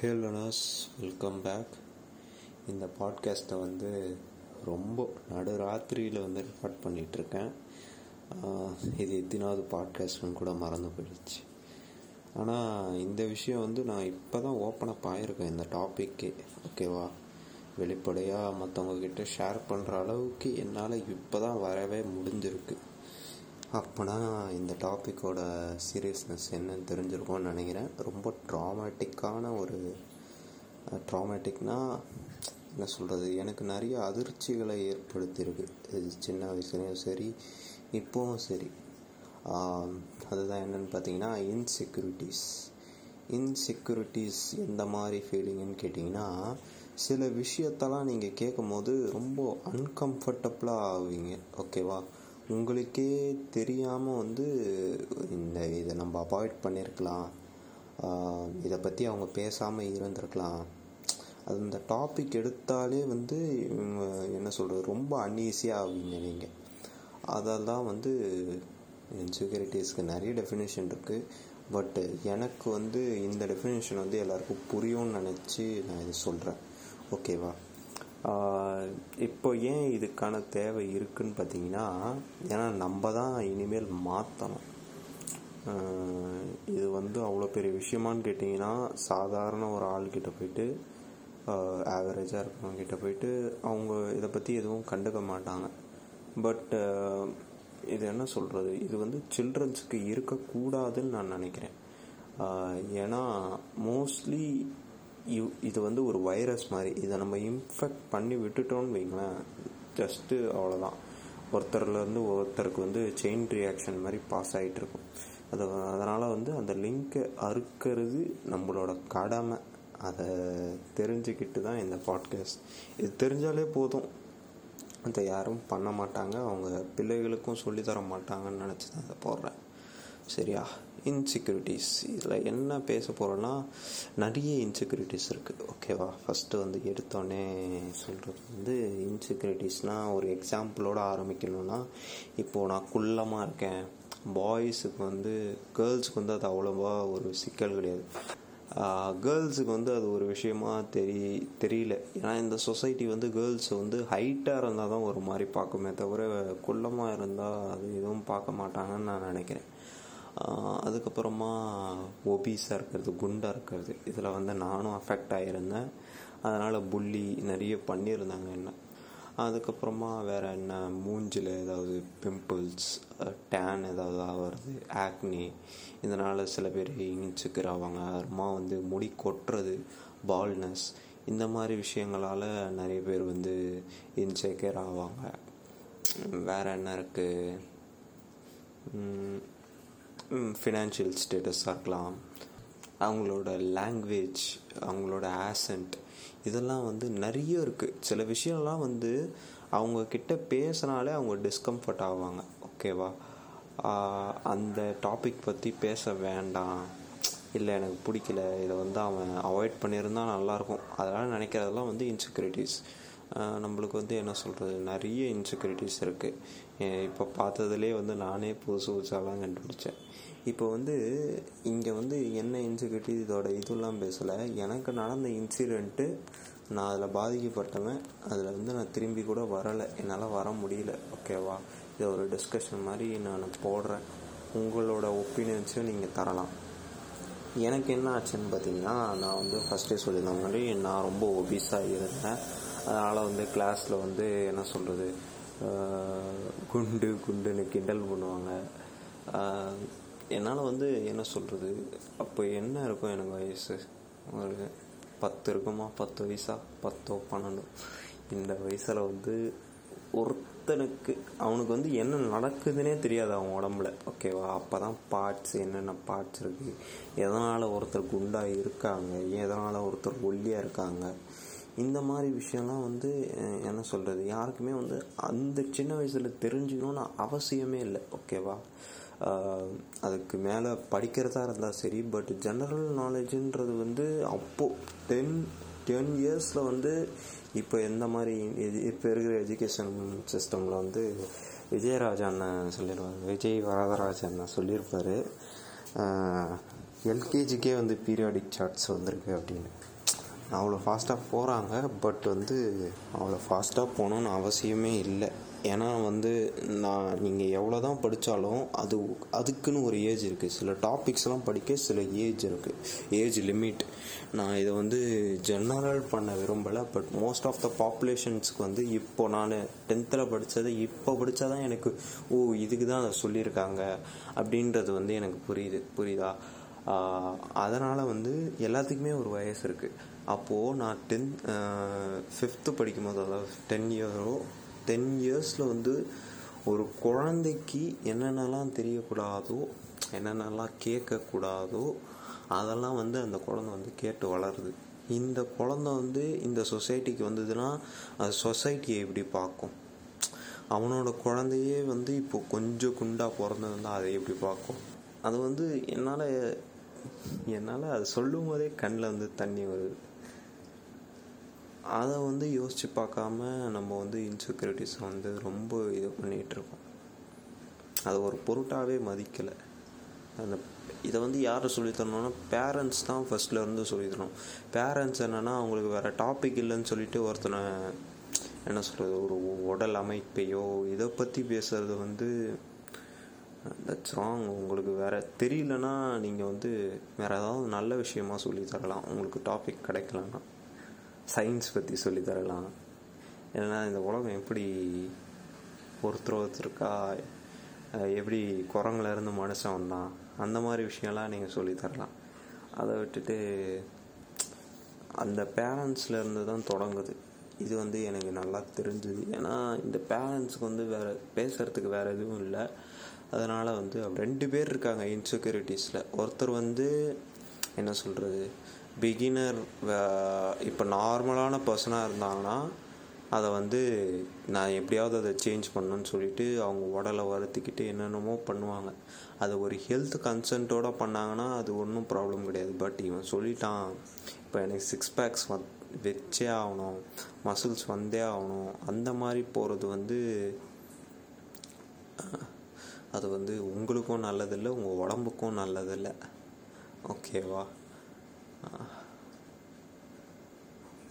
ஹேலனஸ் welcome back இந்த பாட்காஸ்ட்டை வந்து ரொம்ப நடுராத்திரியில் வந்து ரெக்கார்ட் பண்ணிகிட்ருக்கேன் இது எத்தினாவது பாட்காஸ்ட்னு கூட மறந்து போயிடுச்சு. ஆனால் இந்த விஷயம் வந்து நான் இப்போ தான் ஓப்பன் அப் ஆகிருக்கேன் இந்த டாப்பிக்கே ஓகேவா வெளிப்படையாக மற்றவங்கக்கிட்ட ஷேர் பண்ணுற அளவுக்கு என்னால் இப்போ தான் வரவே முடிஞ்சிருக்கு. அப்போனா இந்த டாப்பிக்கோட சீரியஸ்னஸ் என்னன்னு தெரிஞ்சிருக்கும்னு நினைக்கிறேன். ரொம்ப ட்ராமேட்டிக்கான ஒரு ட்ராமேட்டிக்னால் என்ன சொல்கிறது எனக்கு நிறைய அதிர்ச்சிகளை ஏற்படுத்தியிருக்கு. இது சின்ன வயசுலேயும் சரி இப்போவும் சரி. அதுதான் என்னென்னு பார்த்தீங்கன்னா இன்செக்யூரிட்டிஸ் இன்செக்யூரிட்டிஸ் எந்த மாதிரி ஃபீலிங்குன்னு கேட்டிங்கன்னா சில விஷயத்தெல்லாம் நீங்கள் கேட்கும் போது ரொம்ப அன்கம்ஃபர்டபுளாக ஆவீங்க. ஓகேவா உங்களுக்கே தெரியாமல் வந்து இந்த இதை நம்ம அவாய்ட் பண்ணியிருக்கலாம் இதை பற்றி அவங்க பேசாமல் இருந்திருக்கலாம். அது இந்த டாபிக் எடுத்தாலே வந்து என்ன சொல்கிறது ரொம்ப அன்ஈஸியாக ஆவீங்க நீங்கள் அதெல்லாம் வந்து இன்செக்யூரிட்டிஸ்க்கு நிறைய டெஃபினேஷன் இருக்குது பட் எனக்கு வந்து இந்த டெஃபினேஷன் வந்து எல்லாருக்கும் புரியும்னு நினச்சி நான் இது சொல்கிறேன் ஓகேவா இப்போ ஏன் இதுக்கான தேவை இருக்குன்னு பார்த்தீங்கன்னா ஏன்னா நம்ம தான் இனிமேல் மாற்றணும் இது வந்து அவ்வளோ பெரிய விஷயமானு கேட்டிங்கன்னா சாதாரண ஒரு ஆள்கிட்ட போயிட்டு ஆவரேஜாக இருக்கிறவங்க கிட்ட போயிட்டு அவங்க இதை பற்றி எதுவும் கண்டுக்க மாட்டாங்க. பட் இது என்ன சொல்கிறது இது வந்து சில்ட்ரன்ஸுக்கு இருக்கக்கூடாதுன்னு நான் நினைக்கிறேன். ஏன்னா மோஸ்ட்லி இது வந்து ஒரு வைரஸ் மாதிரி. இதை நம்ம இன்ஃபெக்ட் பண்ணி விட்டுட்டோம்னு வைங்களேன் ஜஸ்ட்டு அவ்வளோதான் ஒருத்தர்லேருந்து ஒருத்தருக்கு வந்து செயின் ரியாக்ஷன் மாதிரி பாஸ் ஆகிட்டு இருக்கும். அது அதனால் வந்து அந்த லிங்க்கை அறுக்கிறது நம்மளோட கடமை. அதை தெரிஞ்சுக்கிட்டு தான் இந்த பாட்காஸ்ட் இது தெரிஞ்சாலே போதும். அதை யாரும் பண்ண மாட்டாங்க. அவங்க பிள்ளைகளுக்கும் சொல்லித்தர மாட்டாங்கன்னு நினச்சி தான் அதை போடுறேன். சரியா? இன்செக்யூரிட்டிஸ் இதில் என்ன பேச போகிறோன்னா நிறைய இன்செக்யூரிட்டிஸ் இருக்குது ஓகேவா ஃபஸ்ட்டு வந்து எடுத்தோடனே சொல்கிறது வந்து இன்செக்யூரிட்டிஸ்னால் ஒரு எக்ஸாம்பிளோடு ஆரம்பிக்கணும்னா இப்போது நான் குள்ளமாக இருக்கேன். பாய்ஸுக்கு வந்து கேர்ள்ஸுக்கு வந்து அது அவ்வளோவா ஒரு சிக்கல் கிடையாது. கேர்ள்ஸுக்கு வந்து அது ஒரு விஷயமா தெரி தெரியல. ஏன்னா இந்த சொசைட்டி வந்து கேர்ள்ஸ் வந்து ஹைட்டாக இருந்தால் தான் ஒரு மாதிரி பார்க்குமே தவிர குள்ளமாக இருந்தால் அது எதுவும் பார்க்க மாட்டாங்கன்னு நான் நினைக்கிறேன். அதுக்கப்புறமா ஒபீஸாக இருக்கிறது குண்டாக இருக்கிறது. இதில் வந்து நானும் அஃபெக்ட் ஆகியிருந்தேன் அதனால் புள்ளி நிறைய பண்ணியிருந்தாங்க என்ன. அதுக்கப்புறமா வேறு என்ன மூஞ்சில் ஏதாவது பிம்பிள்ஸ் டேன் ஏதாவது ஆகிறது ஆக்னி இதனால் சில பேர் இன்செக்யூர் ஆவாங்க அப்புறமா வந்து முடி கொட்டுறது பால்னஸ் இந்த மாதிரி விஷயங்களால் நிறைய பேர் வந்து இன்செக்யூர் ஆவாங்க. வேறு என்ன இருக்குது ஃபினான்ஷியல் ஸ்டேட்டஸாக இருக்கலாம் அவங்களோட லாங்குவேஜ் அவங்களோட ஆசன்ட் இதெல்லாம் வந்து நிறைய இருக்குது சில விஷயம்லாம் வந்து அவங்கக்கிட்ட பேசினாலே அவங்க டிஸ்கம்ஃபர்ட் ஆவாங்க. ஓகேவா அந்த டாபிக் பற்றி பேச வேண்டாம். இல்லை எனக்கு பிடிக்கல. இதை வந்து அவன் அவாய்ட் பண்ணியிருந்தால் நல்லாயிருக்கும். அதனால் நினைக்கிறதெல்லாம் வந்து இன்செக்யூரிட்டிஸ் நம்மளுக்கு வந்து என்ன சொல்கிறது நிறைய இன்செக்யூரிட்டிஸ் இருக்குது இப்போ பார்த்ததுலேயே வந்து நானே புதுசு புதுசாலாம் கண்டுபிடிச்சேன். இப்போ வந்து இங்கே வந்து என்ன இன்செக்யூரிட்டி இதோட இதெல்லாம் பேசலை. எனக்கு நடந்த இன்சிடெண்ட்டு நான் அதில் பாதிக்கப்பட்டவன். அதில் வந்து நான் திரும்பி கூட வரலை. என்னால் வர முடியல. ஓகேவா இதை ஒரு டிஸ்கஷன் மாதிரி நான் போடுறேன். உங்களோட ஒப்பீனியன்ஸையும் நீங்கள் தரலாம். எனக்கு என்ன ஆச்சுன்னு பார்த்தீங்கன்னா நான் வந்து ஃபஸ்ட்டே சொல்லியிருந்த மாதிரி நான் ரொம்ப ஒபீஸாக இருந்தேன். அதனால் வந்து கிளாஸில் வந்து என்ன சொல்கிறது குண்டு குண்டுன்னு கிண்டல் பண்ணுவாங்க. என்னால் வந்து என்ன சொல்கிறது அப்போ என்ன இருக்கும் எனக்கு வயசு? ஒரு பத்து இருக்குமா? பத்து வயசா? பத்தோ பன்னெண்டோ? இந்த வயசில் வந்து ஒருத்தனுக்கு அவனுக்கு வந்து என்ன நடக்குதுன்னே தெரியாது அவன் உடம்புல. ஓகேவா? அப்போ தான் பார்ட்ஸ் என்னென்ன பார்ட்ஸ் இருக்குது எதனால் ஒருத்தர் குண்டாக இருக்காங்க? எதனால் ஒருத்தர் ஒல்லியாக இருக்காங்க? இந்த மாதிரி விஷயம்லாம் வந்து என்ன சொல்கிறது யாருக்குமே வந்து அந்த சின்ன வயசில் தெரிஞ்சுக்கணும்னு அவசியமே இல்லை ஓகேவா? அதுக்கு மேலே படிக்கிறதா இருந்தால் சரி பட் ஜெனரல் நாலேஜுன்றது வந்து அப்போது டென் டென் இயர்ஸில் வந்து இப்போ எந்த மாதிரி இப்போ இருக்கிற எஜுகேஷன் சிஸ்டமில் வந்து விஜயராஜ் அண்ணன் சொல்லிடுவாங்க விஜய் வரதராஜ் அண்ணன் சொல்லியிருப்பார். எல்கேஜிக்கே வந்து பீரியாடிக் சார்ட்ஸ் வந்திருக்கு அப்படின்னு. அவ்வளோ ஃபாஸ்ட்டாக போகிறாங்க பட் வந்து அவ்வளோ ஃபாஸ்ட்டாக போகணுன்னு அவசியமே இல்லை. ஏன்னா வந்து நான் நீங்கள் எவ்வளோ தான் படித்தாலும் அது அதுக்குன்னு ஒரு ஏஜ் இருக்குது சில டாபிக்ஸ்லாம் படிக்க சில ஏஜ் இருக்குது ஏஜ் லிமிட் நான் இதை வந்து ஜெனரல் பண்ண விரும்பலை பட் மோஸ்ட் ஆஃப் த பாப்புலேஷன்ஸ்க்கு வந்து இப்போ நான் டென்த்தில் படித்தது இப்போ படித்தா தான் எனக்கு ஓ இதுக்கு தான் அதை சொல்லியிருக்காங்க. அப்படின்றது வந்து எனக்கு புரியுது புரியுதா? அதனால் வந்து எல்லாத்துக்குமே ஒரு வயசு இருக்குது அப்போது நான் டென்த் ஃபிஃப்த்து படிக்கும் போது அதாவது டென் இயரோ டென் இயர்ஸில் வந்து ஒரு குழந்தைக்கு என்னென்னலாம் தெரியக்கூடாதோ என்னென்னலாம் கேட்கக்கூடாதோ அதெல்லாம் வந்து அந்த குழந்தை வந்து கேட்டு வளருது. இந்த குழந்தை வந்து இந்த சொசைட்டிக்கு வந்ததுன்னா அது சொசைட்டியை எப்படி பார்க்கும்? அவனோட குழந்தையே வந்து இப்போ கொஞ்சம் குண்டாக பிறந்திருந்தா அதை எப்படி பார்க்கும்? அது வந்து என்னால் என்னால் அது சொல்லும் போதே கண்ணில் வந்து தண்ணி வருது. அதை வந்து யோசித்து பார்க்காம நம்ம வந்து இன்செக்யூரிட்டிஸை வந்து ரொம்ப இது பண்ணிகிட்ருக்கோம் அது ஒரு பொருட்டாகவே மதிக்கலை. அந்த இதை வந்து யார் சொல்லித்தரணும்னா பேரண்ட்ஸ் தான் ஃபஸ்ட்டில் இருந்து சொல்லித்தரணும் பேரண்ட்ஸ் என்னென்னா அவங்களுக்கு வேறு டாபிக் இல்லைன்னு சொல்லிட்டு ஒருத்தனை என்ன சொல்கிறது ஒரு உடல் அமைப்பையோ இதை பற்றி பேசுகிறது வந்து தட்ஸ் ராங் உங்களுக்கு வேறு தெரியலனா நீங்கள் வந்து வேறு ஏதாவது நல்ல விஷயமா சொல்லி தரலாம். உங்களுக்கு டாபிக் கிடைக்கலன்னா சயின்ஸ் பற்றி சொல்லி தரலாம். ஏன்னா இந்த உலகம் எப்படி ஒருத்தர் ஒருத்தருக்கா எப்படி குரங்குலேருந்து மனுஷன் வந்தான் அந்த மாதிரி விஷயம்லாம் நீங்கள் சொல்லி தரலாம். அதை விட்டுட்டு அந்த பேரண்ட்ஸ்லேருந்து தான் தொடங்குது. இது வந்து எனக்கு நல்லா தெரிஞ்சுது. ஏன்னா இந்த பேரண்ட்ஸுக்கு வந்து வேறு பேசுகிறதுக்கு வேறு எதுவும் இல்லை. அதனால் வந்து ரெண்டு பேர் இருக்காங்க இன்செக்யூரிட்டிஸில் ஒருத்தர் வந்து என்ன சொல்கிறது பிகினர் இப்போ நார்மலான பர்சனாக இருந்தாங்கன்னா அதை வந்து நான் எப்படியாவது அதை சேஞ்ச் பண்ணணும்னு சொல்லிட்டு அவங்க உடலை வருத்திக்கிட்டு என்னென்னமோ பண்ணுவாங்க. அதை ஒரு ஹெல்த் கன்சன்ட்டோடு பண்ணாங்கன்னா அது ஒன்றும் ப்ராப்ளம் கிடையாது. பட் இவன் சொல்லிட்டான் இப்போ எனக்கு சிக்ஸ் பேக்ஸ் வ வச்சே ஆகணும் மசில்ஸ் வந்தே ஆகணும் அந்த மாதிரி போகிறது வந்து அது வந்து உங்களுக்கும் நல்லதில்லை உங்கள் உடம்புக்கும் நல்லதில்லை. ஓகேவா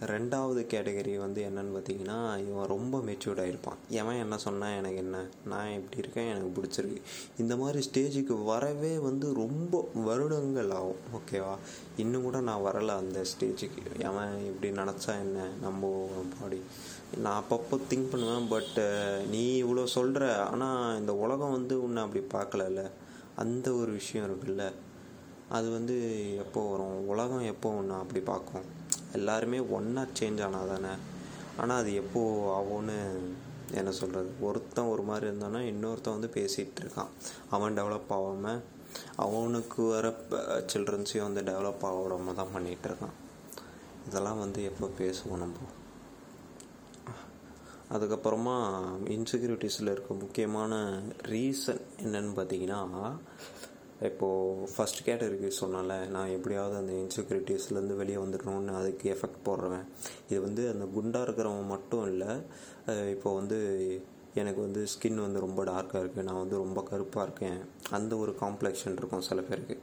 ரெண்டாவது கேட்டகரி வந்து என்னன்னு பார்த்தீங்கன்னா இவன் ரொம்ப மெச்சூர்ட் ஆகிருப்பான் எவன் என்ன சொன்னால் எனக்கு என்ன? நான் எப்படி இருக்கேன் எனக்கு பிடிச்சிருக்கு. இந்த மாதிரி ஸ்டேஜுக்கு வரவே வந்து ரொம்ப வருடங்கள் ஆகும். ஓகேவா இன்னும் கூட நான் வரலை அந்த ஸ்டேஜுக்கு எவன் இப்படி நினச்சா என்ன? நம்ம பாடி. நான் அப்பப்போ திங்க் பண்ணுவேன் பட்டு நீ இவ்வளோ சொல்கிற ஆனால் இந்த உலகம் வந்து உன்னை அப்படி பார்க்கலல்ல. அந்த ஒரு விஷயம் இருக்குல்ல. அது வந்து எப்போ வரும்? உலகம் எப்போ ஒன்று அப்படி பார்க்கும்? எல்லாருமே ஒன்றா சேஞ்ச் ஆனால் தானே ஆனால் அது எப்போ ஆகும்னு என்ன சொல்கிறது ஒருத்தன் ஒரு மாதிரி இருந்தானா இன்னொருத்தன் வந்து பேசிகிட்டு இருக்கான். அவன் டெவலப் ஆகாமல் அவனுக்கு வர சில்ட்ரன்ஸையும் வந்து டெவலப் ஆகாம தான் பண்ணிகிட்டு இருக்கான். இதெல்லாம் வந்து எப்போ பேசுவோம் நம்ம? அதுக்கப்புறமா இன்செக்யூரிட்டிஸில் இருக்க முக்கியமான ரீசன் என்னன்னு பார்த்தீங்கன்னா இப்போது ஃபஸ்ட் கேட்டகரிக்கு சொன்னால நான் எப்படியாவது அந்த இன்செக்யூரிட்டிஸ்லேருந்து வெளியே வந்துடணும்னு அதுக்கு எஃபெக்ட் போடுறேன். இது வந்து அந்த குண்டாக இருக்கிறவன் மட்டும் இல்லை இப்போ வந்து எனக்கு வந்து ஸ்கின் வந்து ரொம்ப டார்க்காக இருக்குது நான் வந்து ரொம்ப கருப்பாக இருக்கேன் அந்த ஒரு காம்ப்ளெக்ஷன் இருக்கும் சில பேருக்கு.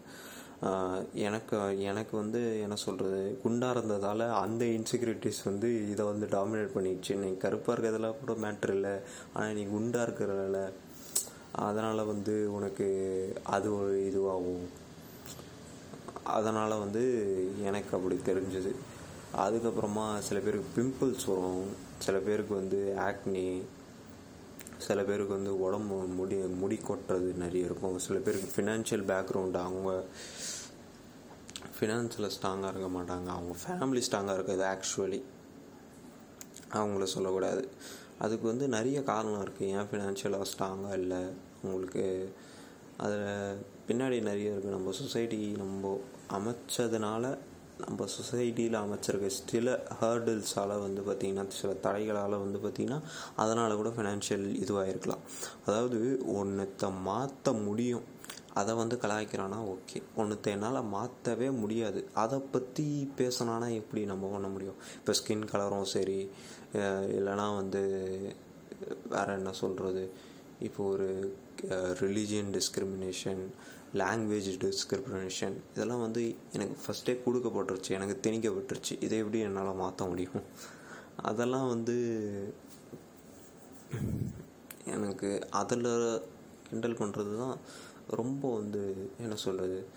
எனக்கு எனக்கு வந்து என்ன சொல்கிறது குண்டாக இருந்ததால் அந்த இன்செக்யூரிட்டிஸ் வந்து இதை வந்து டாமினேட் பண்ணிடுச்சு. நீ கருப்பாக இருக்கிறதெல்லாம் கூட மேட்ரு இல்லை. ஆனால் நீ குண்டாக இருக்கிறதால அதனால் வந்து உனக்கு அது ஒரு இதுவாகும். அதனால் வந்து எனக்கு அப்படி தெரிஞ்சது. அதுக்கப்புறமா சில பேருக்கு பிம்பிள்ஸ் வரும். சில பேருக்கு வந்து ஆக்னி சில பேருக்கு வந்து உடம்பு முடி முடி கொட்டுறது நிறைய இருக்கும். சில பேருக்கு ஃபினான்ஷியல் பேக்ரவுண்டு அவங்க ஃபினான்ஸில் ஸ்ட்ராங்காக இருக்க மாட்டாங்க. அவங்க ஃபேமிலி ஸ்ட்ராங்காக இருக்குது ஆக்சுவலி அவங்கள சொல்லக்கூடாது. அதுக்கு வந்து நிறைய காரணம் இருக்குது ஏன் ஃபினான்ஷியலாக ஸ்ட்ராங்காக இல்லை? அவங்களுக்கு அதில் பின்னாடி நிறைய இருக்குது நம்ம சொசைட்டி நம்ம அமைச்சதுனால நம்ம சொசைட்டியில் அமைச்சிருக்க சில ஹேர்டில்ஸால் வந்து பார்த்திங்கன்னா சில தடைகளால் வந்து பார்த்திங்கன்னா அதனால் கூட ஃபினான்ஷியல் இதுவாக இருக்கலாம். அதாவது ஒன்றத்தை மாற்ற முடியும். அதை வந்து கலாய்க்கிறானா? ஓகே. ஒன்றத்தை என்னால் மாற்றவே முடியாது. அதை பற்றி பேசினானா எப்படி நம்ம பண்ண முடியும்? இப்போ ஸ்கின் கலரும் சரி இல்லைனா வந்து வேறு என்ன சொல்கிறது இப்போ ஒரு ரிலீஜியன் டிஸ்கிரிமினேஷன் லாங்குவேஜ் டிஸ்கிரிமினேஷன் இதெல்லாம் வந்து எனக்கு ஃபஸ்ட்டே கொடுக்கப்பட்டுருச்சு. எனக்கு திணிக்கப்பட்டுருச்சு. இதை எப்படி என்னால் மாற்ற முடியும்? அதெல்லாம் வந்து எனக்கு அதில் கிண்டல் பண்ணுறது தான் ரொம்ப வந்து என்ன சொல்கிறது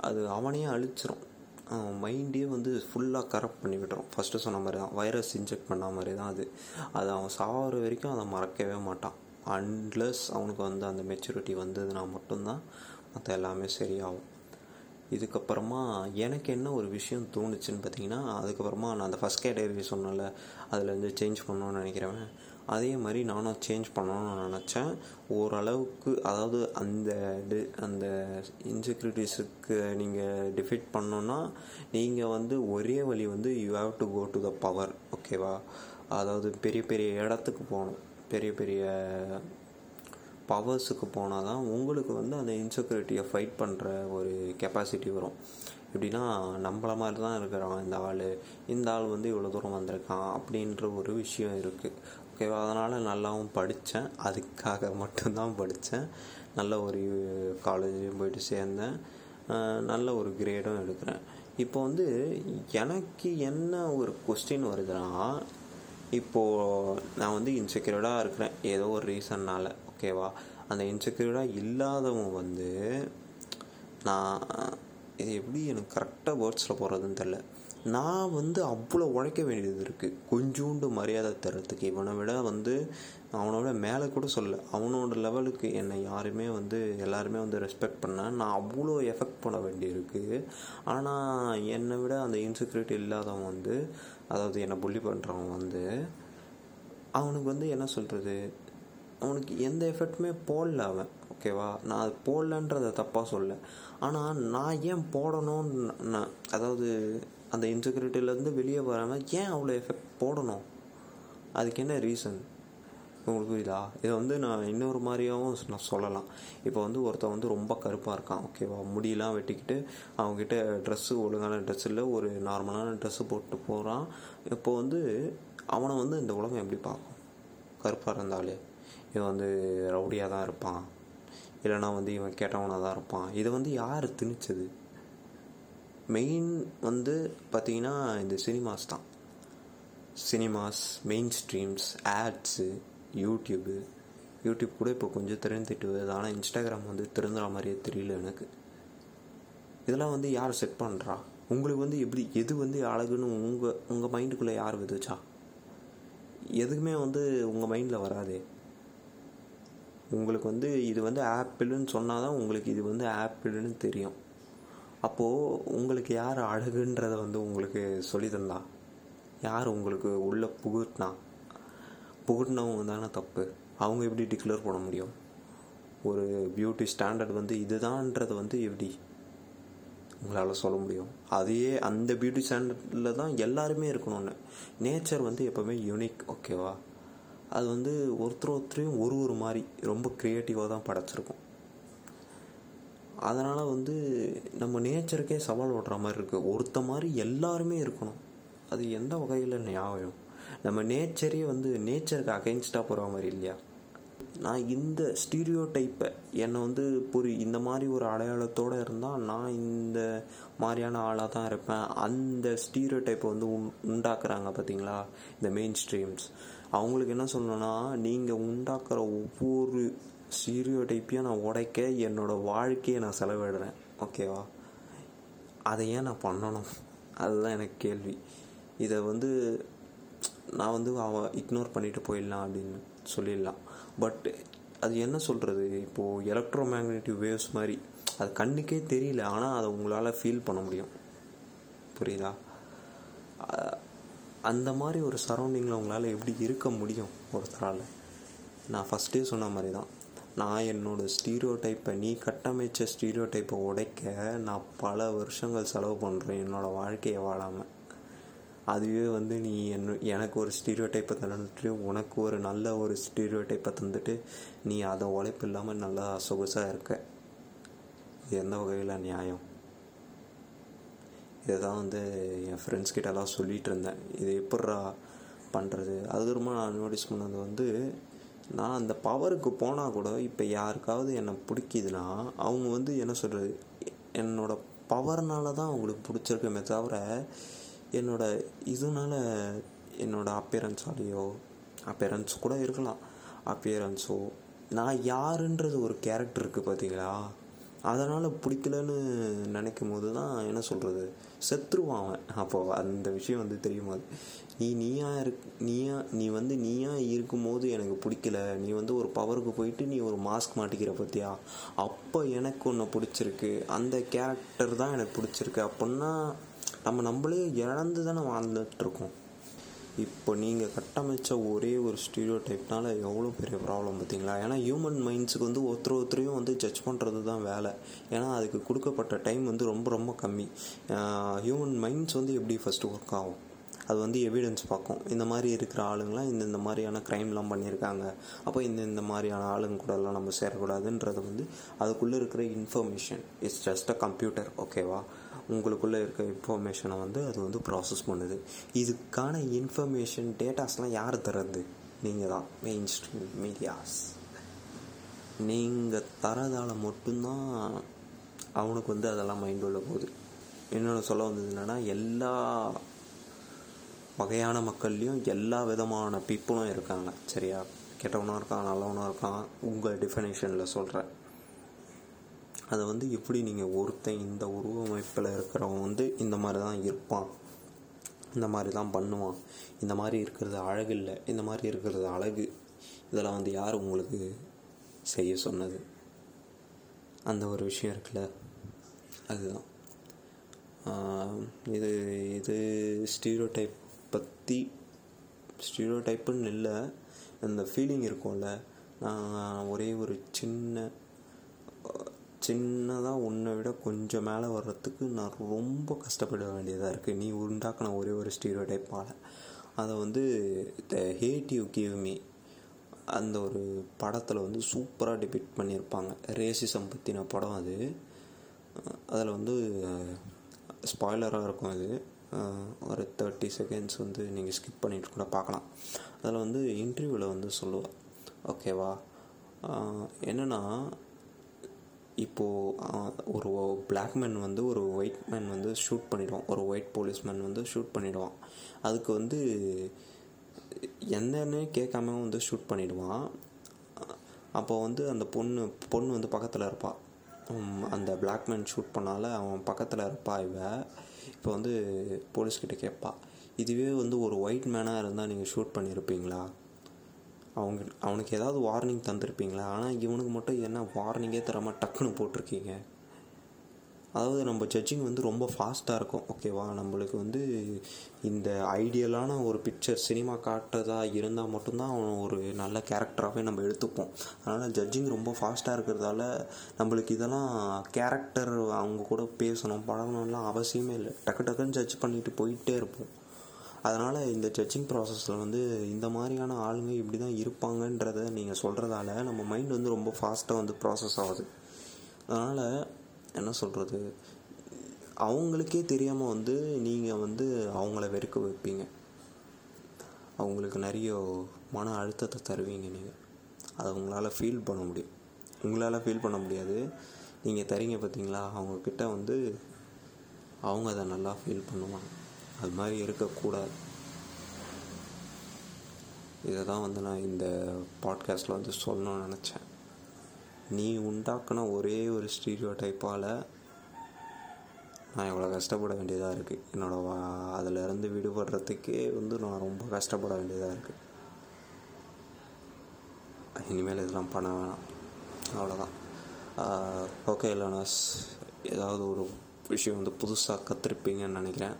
அது அவனையே அழிச்சிரும். அவன் மைண்டே வந்து ஃபுல்லாக கரப்ட் பண்ணி விட்டுரும். ஃபஸ்ட்டு சொன்ன மாதிரி தான் வைரஸ் இன்ஜெக்ட் பண்ண மாதிரி தான் அது. அது அவன் சாகிற வரைக்கும் அதை மறக்கவே மாட்டான். அன்லஸ் அவனுக்கு வந்து அந்த மெச்சூரிட்டி வந்ததுன்னா மட்டும்தான் மற்ற எல்லாமே சரியாகும். இதுக்கப்புறமா எனக்கு என்ன ஒரு விஷயம் தோணுச்சுன்னு பார்த்தீங்கன்னா அதுக்கப்புறமா நான் அந்த ஃபஸ்ட் கேட்டகரி சொன்னல அதில் வந்து சேஞ்ச் பண்ணணும்னு நினைக்கிறவன் அதே மாதிரி நானும் சேஞ்ச் பண்ணணும்னு நினச்சேன். ஓரளவுக்கு அதாவது அந்த டி அந்த இன்செக்யூரிட்டிஸுக்கு நீங்கள் டிஃபீட் பண்ணோன்னா நீங்கள் வந்து ஒரே வழி வந்து you have to go to the power ஓகேவா அதாவது பெரிய பெரிய இடத்துக்கு போகணும். பெரிய பெரிய பவர்ஸுக்கு போனால் தான் உங்களுக்கு வந்து அந்த இன்செக்யூரிட்டியை ஃபைட் பண்ணுற ஒரு கெப்பாசிட்டி வரும். எப்படின்னா நம்மள மாதிரி தான் இருக்கிறான் இந்த ஆள் இந்த ஆள் வந்து இவ்வளோ தூரம் வந்திருக்கான் அப்படின்ற ஒரு விஷயம் இருக்குது ஓகேவா அதனால் நல்லாவும் படித்தேன். அதுக்காக மட்டும்தான் படித்தேன். நல்ல ஒரு காலேஜையும் போயிட்டு சேர்ந்தேன். நல்ல ஒரு கிரேடும் எடுக்கிறேன். இப்போ வந்து எனக்கு என்ன ஒரு கொஸ்டின் வருதுன்னா இப்போது நான் வந்து இன்செக்யூர்டாக இருக்கிறேன். ஏதோ ஒரு ரீசன்னால் ஓகேவா அந்த இன்செக்யூர்டாக இல்லாதவன் வந்து நான் இது எப்படி எனக்கு கரெக்டாக வேர்ட்ஸில் போடுறதுன்னு தெரில நான் வந்து அவ்வளோ உழைக்க வேண்டியது இருக்குது கொஞ்சோண்டு மரியாதை தர்றதுக்கு. இவனை விட வந்து அவனை விட மேலே கூட சொல்ல அவனோட லெவலுக்கு என்னை யாருமே வந்து எல்லாருமே வந்து ரெஸ்பெக்ட் பண்ண நான் அவ்வளோ எஃபெக்ட் பண்ண வேண்டியிருக்கு ஆனால் என்னை விட அந்த இன்செக்யூரிட்டி இல்லாதவன் வந்து அதாவது என்னை புள்ளி பண்ணுறவன் வந்து அவனுக்கு வந்து என்ன சொல்கிறது அவனுக்கு எந்த எஃபெக்ட்டுமே போடல அவன். ஓகேவா நான் அது போடலன்றதை தப்பாக சொல்ல ஆனால் நான் ஏன் போடணும்னு நான் அதாவது அந்த இன்செக்யூரிட்டிலேருந்து வெளியே வராமல் ஏன் அவ்வளோ எஃபெக்ட் போடணும்? அதுக்கு என்ன ரீசன் உங்களுக்கு புரியுதா? இதை வந்து நான் இன்னொரு மாதிரியாகவும் நான் சொல்லலாம். இப்போ வந்து ஒருத்தன் வந்து ரொம்ப கருப்பாக இருக்கான் ஓகேவா முடியெல்லாம் வெட்டிக்கிட்டு அவங்ககிட்ட ட்ரெஸ்ஸு ஒழுங்கான ட்ரெஸ் இல்லை ஒரு நார்மலான ட்ரெஸ்ஸு போட்டு போகிறான் இப்போ வந்து அவனை வந்து இந்த உலகம் எப்படி பார்க்கும்? கருப்பாக இருந்தாலே. இவன் வந்து ரவுடியாக தான் இருப்பான். இல்லைனா வந்து இவன் கேட்டவனாக தான் இருப்பான். இதை வந்து யார் திணிச்சது? மெயின் வந்து பார்த்திங்கன்னா இந்த சினிமாஸ் தான். Cinemas mainstreams ads YouTube YouTube கூட இப்போ கொஞ்சம் திறந்துட்டு வருது. ஆனால் இன்ஸ்டாகிராம் வந்து திறந்துற மாதிரியே தெரியல எனக்கு. இதெல்லாம் வந்து யார் செட் பண்ணுறா உங்களுக்கு வந்து எப்படி எது வந்து அழகுன்னு உங்கள் உங்கள் மைண்டுக்குள்ளே யார் விதைச்சா? எதுக்குமே வந்து உங்கள் மைண்டில் வராது. உங்களுக்கு வந்து இது வந்து ஆப்பிள்னு சொன்னால் தான் உங்களுக்கு இது வந்து ஆப்பிள்னு தெரியும். அப்போது உங்களுக்கு யார் அழகுன்றதை வந்து உங்களுக்கு சொல்லி தந்தான் யார் உங்களுக்கு உள்ளே புகுட்டினா? புகுட்டினவங்க தானே தப்பு. அவங்க எப்படி டிக்ளேர் பண்ண முடியும்? ஒரு பியூட்டி ஸ்டாண்டர்ட் வந்து இதுதான்றது வந்து எப்படி உங்களால் சொல்ல முடியும்? அதையே அந்த பியூட்டி ஸ்டாண்டர்டில் தான் எல்லாருமே இருக்கணும்னு. நேச்சர் வந்து எப்போவுமே யூனிக் ஓகேவா அது வந்து ஒருத்தர் ஒருத்தரையும் ஒரு ஒரு மாதிரி ரொம்ப க்ரியேட்டிவாக தான் படைச்சிருக்கும். அதனால் வந்து நம்ம நேச்சருக்கே சவால் ஓடுற மாதிரி இருக்குது ஒருத்த மாதிரி எல்லாருமே இருக்கணும். அது எந்த வகையில் ஞாபகம் நம்ம நேச்சரே வந்து நேச்சருக்கு அகைன்ஸ்டாக போகிற மாதிரி இல்லையா? நான் இந்த ஸ்டீரியோ டைப்பை என்னை வந்து புரி இந்த மாதிரி ஒரு அடையாளத்தோடு இருந்தால் நான் இந்த மாதிரியான ஆளாக தான் இருப்பேன். அந்த ஸ்டீரியோ டைப்பை வந்து உண் உண்டாக்குறாங்க பார்த்தீங்களா இந்த மெயின் ஸ்ட்ரீம்ஸ் அவங்களுக்கு என்ன சொல்லணும்னா நீங்கள் உண்டாக்குற ஒவ்வொரு ஸ்டீரியோடைப்பையும் நான் உடைக்க என்னோடய வாழ்க்கையை நான் செலவிடுறேன். ஓகேவா அதை ஏன் நான் பண்ணணும்? அதுதான் எனக்கு கேள்வி. இதை வந்து நான் வந்து அவன் இக்னோர் பண்ணிட்டு போயிடலாம் அப்படின்னு சொல்லிடலாம். பட் அது என்ன சொல்கிறது இப்போது எலக்ட்ரோ மேக்னெட்டிவ் வேவ்ஸ் மாதிரி அது கண்ணுக்கே தெரியல ஆனால் அதை உங்களால் ஃபீல் பண்ண முடியும். புரியுதா? அந்த மாதிரி ஒரு சரௌண்டிங்கில் உங்களால் எப்படி இருக்க முடியும் ஒருத்தரால்? நான் ஃபஸ்ட்டே சொன்ன மாதிரி தான் நான் என்னோடய ஸ்டீரியோ டைப்பை நீ கட்டமைச்ச ஸ்டீரியோ டைப்பை உடைக்க நான் பல வருஷங்கள் செலவு பண்ணுறேன் என்னோடய வாழ்க்கையை வாழாமல் அதுவே வந்து நீ என்ன எனக்கு ஒரு ஸ்டீரியோ டைப்பை தந்துட்டு உனக்கு ஒரு நல்ல ஒரு ஸ்டீரியோ டைப்பை தந்துட்டு நீ அதை உழைப்பு இல்லாமல் நல்லா சொகுசாக இருக்க. எந்த வகையில் நியாயம்? இதை தான் வந்து என் ஃப்ரெண்ட்ஸ் கிட்டலாம் சொல்லிகிட்டு இருந்தேன். இது எப்பட்றா பண்ணுறது அதுக்கப்புறமா நான் நோட்டீஸ் பண்ணது வந்து நான் அந்த பவருக்கு போனால் கூட இப்போ யாருக்காவது என்னை பிடிக்குதுன்னா அவங்க வந்து என்ன சொல்கிறது என்னோடய பவர்னால தான் அவங்களுக்கு பிடிச்சிருக்குமே தவிர என்னோடய இதனால என்னோடய அப்பியரன்ஸாலேயோ அப்பியரன்ஸ் கூட இருக்கலாம். அப்பியரன்ஸோ நான் யாருன்றது ஒரு கேரக்டர் இருக்குது பார்த்தீங்களா அதனால் பிடிக்கலன்னு நினைக்கும் போது தான் என்ன சொல்கிறது செத்துருவான் அவன். அப்போது அந்த விஷயம் வந்து தெரியுமா நீ நீயா இருக் நீயா நீ வந்து நீயா இருக்கும்போது எனக்கு பிடிக்கல. நீ வந்து ஒரு பவருக்கு போயிட்டு நீ ஒரு மாஸ்க் மாட்டிக்கிற பற்றியா அப்போ எனக்கு ஒன்று பிடிச்சிருக்கு. அந்த கேரக்டர் தான் எனக்கு பிடிச்சிருக்கு. அப்படின்னா நம்ம நம்மளே இழந்து தானே வாழ்ந்துட்டுருக்கோம் இப்போ நீங்கள் கட்டமைச்ச ஒரே ஒரு ஸ்டீரியோ டைப்னால எவ்வளோ பெரிய ப்ராப்ளம் பார்த்தீங்களா? ஏன்னா ஹியூமன் மைண்ட்ஸுக்கு வந்து ஒருத்தர் ஒருத்தரையும் வந்து ஜட்ஜ் பண்ணுறது தான் வேலை. ஏன்னா அதுக்கு கொடுக்கப்பட்ட டைம் வந்து ரொம்ப ரொம்ப கம்மி. ஹியூமன் மைண்ட்ஸ் வந்து எப்படி ஃபஸ்ட்டு ஒர்க் ஆகும்? அது வந்து எவிடன்ஸ் பார்க்கும். இந்த மாதிரி இருக்கிற ஆளுங்களாம் இந்த மாதிரியான க்ரைம்லாம் பண்ணியிருக்காங்க. அப்போ இந்த இந்த மாதிரியான ஆளுங்க கூடலாம் நம்ம சேரக்கூடாதுன்றது வந்து அதுக்குள்ளே இருக்கிற information it's just a computer ஓகேவா உங்களுக்குள்ளே இருக்க இன்ஃபர்மேஷனை வந்து அது வந்து ப்ராசஸ் பண்ணுது. இதுக்கான இன்ஃபர்மேஷன் டேட்டாஸ்லாம் யார் தர்றது? நீங்கள் தான் மெயின் ஸ்ட்ரீம் மீடியாஸ் நீங்கள் தரதால் மட்டும்தான் அவனுக்கு வந்து அதெல்லாம் மைண்ட் உள்ள போகுது. இன்னொன்று சொல்ல வந்தது என்னென்னா எல்லா வகையான மக்கள்லேயும் எல்லா விதமான பீப்புளும் இருக்காங்க. சரியா? கெட்டவனும் இருக்கான் நல்லவனும் இருக்கான். உங்கள் டிஃபனேஷனில் சொல்கிறேன் அதை வந்து எப்படி நீங்கள் ஒருத்தன் இந்த உருவமைப்பில் இருக்கிறவன் வந்து இந்த மாதிரி தான் இருப்பான். இந்த மாதிரி தான் பண்ணுவான். இந்த மாதிரி இருக்கிறது அழகு இல்லை இந்த மாதிரி இருக்கிறது அழகு. இதெல்லாம் வந்து யார் உங்களுக்கு செய்ய சொன்னது? அந்த ஒரு விஷயம் இருக்குல்ல. அதுதான். இது இது ஸ்டீரியோ டைப் பற்றி ஸ்டீரியோ டைப்புன்னு இல்லை. அந்த ஃபீலிங் இருக்கும்ல. நான் ஒரே ஒரு சின்ன சின்னதாக உன்னை விட கொஞ்சம் மேலே வர்றதுக்கு நான் ரொம்ப கஷ்டப்பட வேண்டியதாக இருக்குது நீ உண்டாக்கின ஒரே ஒரு ஸ்டீரியோ டைப்பால் அதை வந்து the hate you give me. அந்த ஒரு படத்தில் வந்து சூப்பராக டிபிக்ட் பண்ணியிருப்பாங்க. ரேசிசம் பற்றின படம் அது. அதில் வந்து ஸ்பாய்லராக இருக்கும் அது. ஒரு தேர்ட்டி செகண்ட்ஸ் வந்து நீங்கள் ஸ்கிப் பண்ணிட்டு கூட பார்க்கலாம் அதில் வந்து இன்டர்வியூவில் வந்து சொல்லுவாள் ஓகேவா என்னென்னா இப்போது ஒரு பிளாக் மேன் வந்து ஒரு ஒயிட் மேன் வந்து ஷூட் பண்ணிவிடுவான் ஒரு ஒயிட் போலீஸ்மேன் வந்து ஷூட் பண்ணிவிடுவான் அதுக்கு வந்து என்னன்னு கேட்காம வந்து ஷூட் பண்ணிவிடுவான் அப்போ வந்து அந்த பொண்ணு பொண்ணு வந்து பக்கத்தில் இருப்பாள் அந்த பிளாக் மேன் ஷூட் பண்ணால அவன் பக்கத்தில் இருப்பா இவ. இப்போ வந்து போலீஸ்கிட்ட கேட்பா. இதுவே வந்து ஒரு ஒயிட் மேனாக இருந்தால் நீங்கள் ஷூட் பண்ணியிருப்பீங்களா அவங்க அவனுக்கு ஏதாவது வார்னிங் தந்திருப்பீங்களா? ஆனால் இவனுக்கு மட்டும் என்ன வார்னிங்கே தராமல் டக்குன்னு போட்டிருக்கீங்க? அதாவது நம்ம ஜட்ஜிங் வந்து ரொம்ப ஃபாஸ்ட்டாக இருக்கும். ஓகேவா நம்மளுக்கு வந்து இந்த ஐடியலான ஒரு பிக்சர் சினிமா காட்டுறதா இருந்தால் மட்டும்தான் அவன் ஒரு நல்ல கேரக்டராகவே நம்ம எடுத்துப்போம். அதனால் ஜட்ஜிங் ரொம்ப ஃபாஸ்ட்டாக இருக்கிறதால நம்மளுக்கு இதெல்லாம் கேரக்டர் அவங்க கூட பேசணும் பழகணும்லாம் அவசியமே இல்லை. டக்கு டக்குன்னு ஜட்ஜ் பண்ணிட்டு போயிட்டே இருப்போம். அதனால் இந்த ஜட்ஜிங் ப்ராசஸில் வந்து இந்த மாதிரியான ஆளுங்க இப்படி தான் இருப்பாங்கன்றத நீங்கள் சொல்கிறதால நம்ம மைண்ட் வந்து ரொம்ப ஃபாஸ்ட்டாக வந்து ப்ராசஸ் ஆகுது. அதனால் என்ன சொல்கிறது அவங்களுக்கே தெரியாமல் வந்து நீங்கள் வந்து அவங்கள வெறுக்க வைப்பீங்க. அவங்களுக்கு நிறைய மன அழுத்தத்தை தருவீங்க நீங்கள் அதை உங்களால் ஃபீல் பண்ண முடியும். உங்களால் ஃபீல் பண்ண முடியாது. நீங்கள் தரீங்க பார்த்தீங்களா அவங்கக்கிட்ட வந்து அவங்க அதை நல்லா ஃபீல் பண்ணுவாங்க. அது மாதிரி இருக்கக்கூடாது. இதை தான் வந்து நான் இந்த பாட்காஸ்ட்டில் வந்து சொல்லணும்னு நினச்சேன். நீ உண்டாக்குன ஒரே ஒரு ஸ்டீரியோ டைப்பால் நான் எவ்வளோ கஷ்டப்பட வேண்டியதாக இருக்குது என்னோட வா அதிலேருந்து விடுபடுறதுக்கே வந்து நான் ரொம்ப கஷ்டப்பட வேண்டியதாக இருக்குது இனிமேல் இதெல்லாம் பண்ண வேணாம். அவ்வளோதான் ஓகே லேர்னர்ஸ் ஏதாவது ஒரு விஷயம் வந்து புதுசாக கற்றுருப்பீங்கன்னு நினைக்கிறேன்.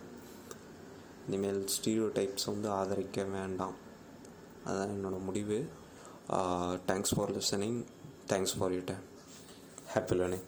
இனிமேல் ஸ்டீரியோ டைப்ஸ் வந்து ஆதரிக்க வேண்டாம். அதுதான் என்னோடய முடிவு. Thanks for listening thanks for you time happy learning